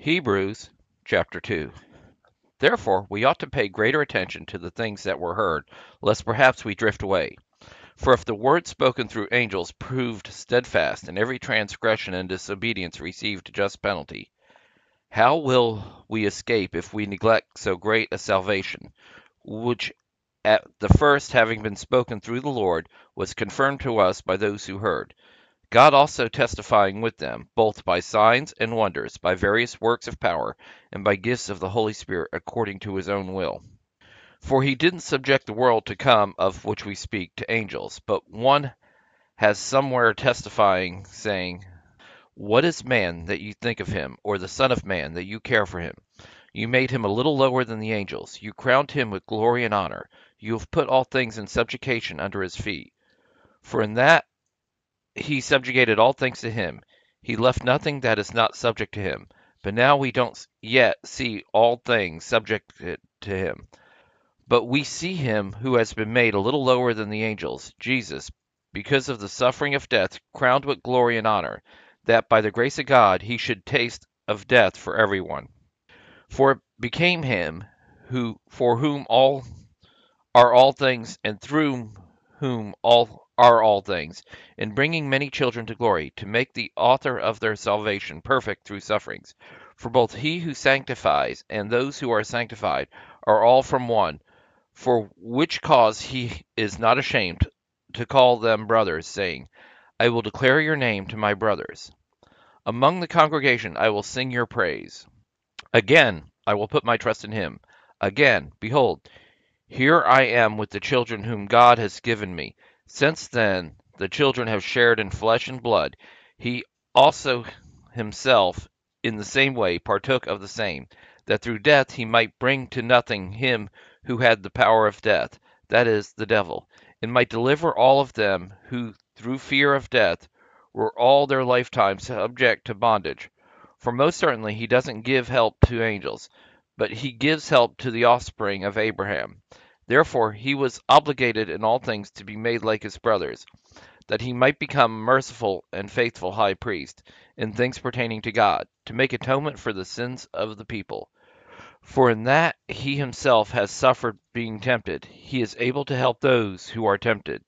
Hebrews chapter 2. Therefore we ought to pay greater attention to the things that were heard, lest perhaps we drift away. For if the word spoken through angels proved steadfast, and every transgression and disobedience received just penalty, how will we escape if we neglect so great a salvation, which at the first having been spoken through the Lord, was confirmed to us by those who heard? God also testifying with them, both by signs and wonders, by various works of power, and by gifts of the Holy Spirit according to his own will. For he didn't subject the world to come of which we speak to angels, but one has somewhere testifying, saying, What is man that you think of him, or the Son of Man that you care for him? You made him a little lower than the angels. You crowned him with glory and honor. You have put all things in subjection under his feet. For in that he subjugated all things to him. He left nothing that is not subject to him. But now we don't yet see all things subjected to him. But we see him who has been made a little lower than the angels, Jesus, because of the suffering of death, crowned with glory and honor, that by the grace of God he should taste of death for everyone. For it became him who for whom all are all things, and through whom all are all things, in bringing many children to glory, to make the author of their salvation perfect through sufferings. For both he who sanctifies and those who are sanctified are all from one, for which cause he is not ashamed to call them brothers, saying, I will declare your name to my brothers. Among the congregation I will sing your praise. Again, I will put my trust in him. Again, behold, here I am with the children whom God has given me. Since then the children have shared in flesh and blood, he also himself in the same way partook of the same, that through death he might bring to nothing him who had the power of death, that is, the devil, and might deliver all of them who through fear of death were all their lifetime subject to bondage. For most certainly he doesn't give help to angels, but he gives help to the offspring of Abraham. Therefore he was obligated in all things to be made like his brothers, that he might become merciful and faithful high priest in things pertaining to God, to make atonement for the sins of the people. For in that he himself has suffered being tempted, he is able to help those who are tempted.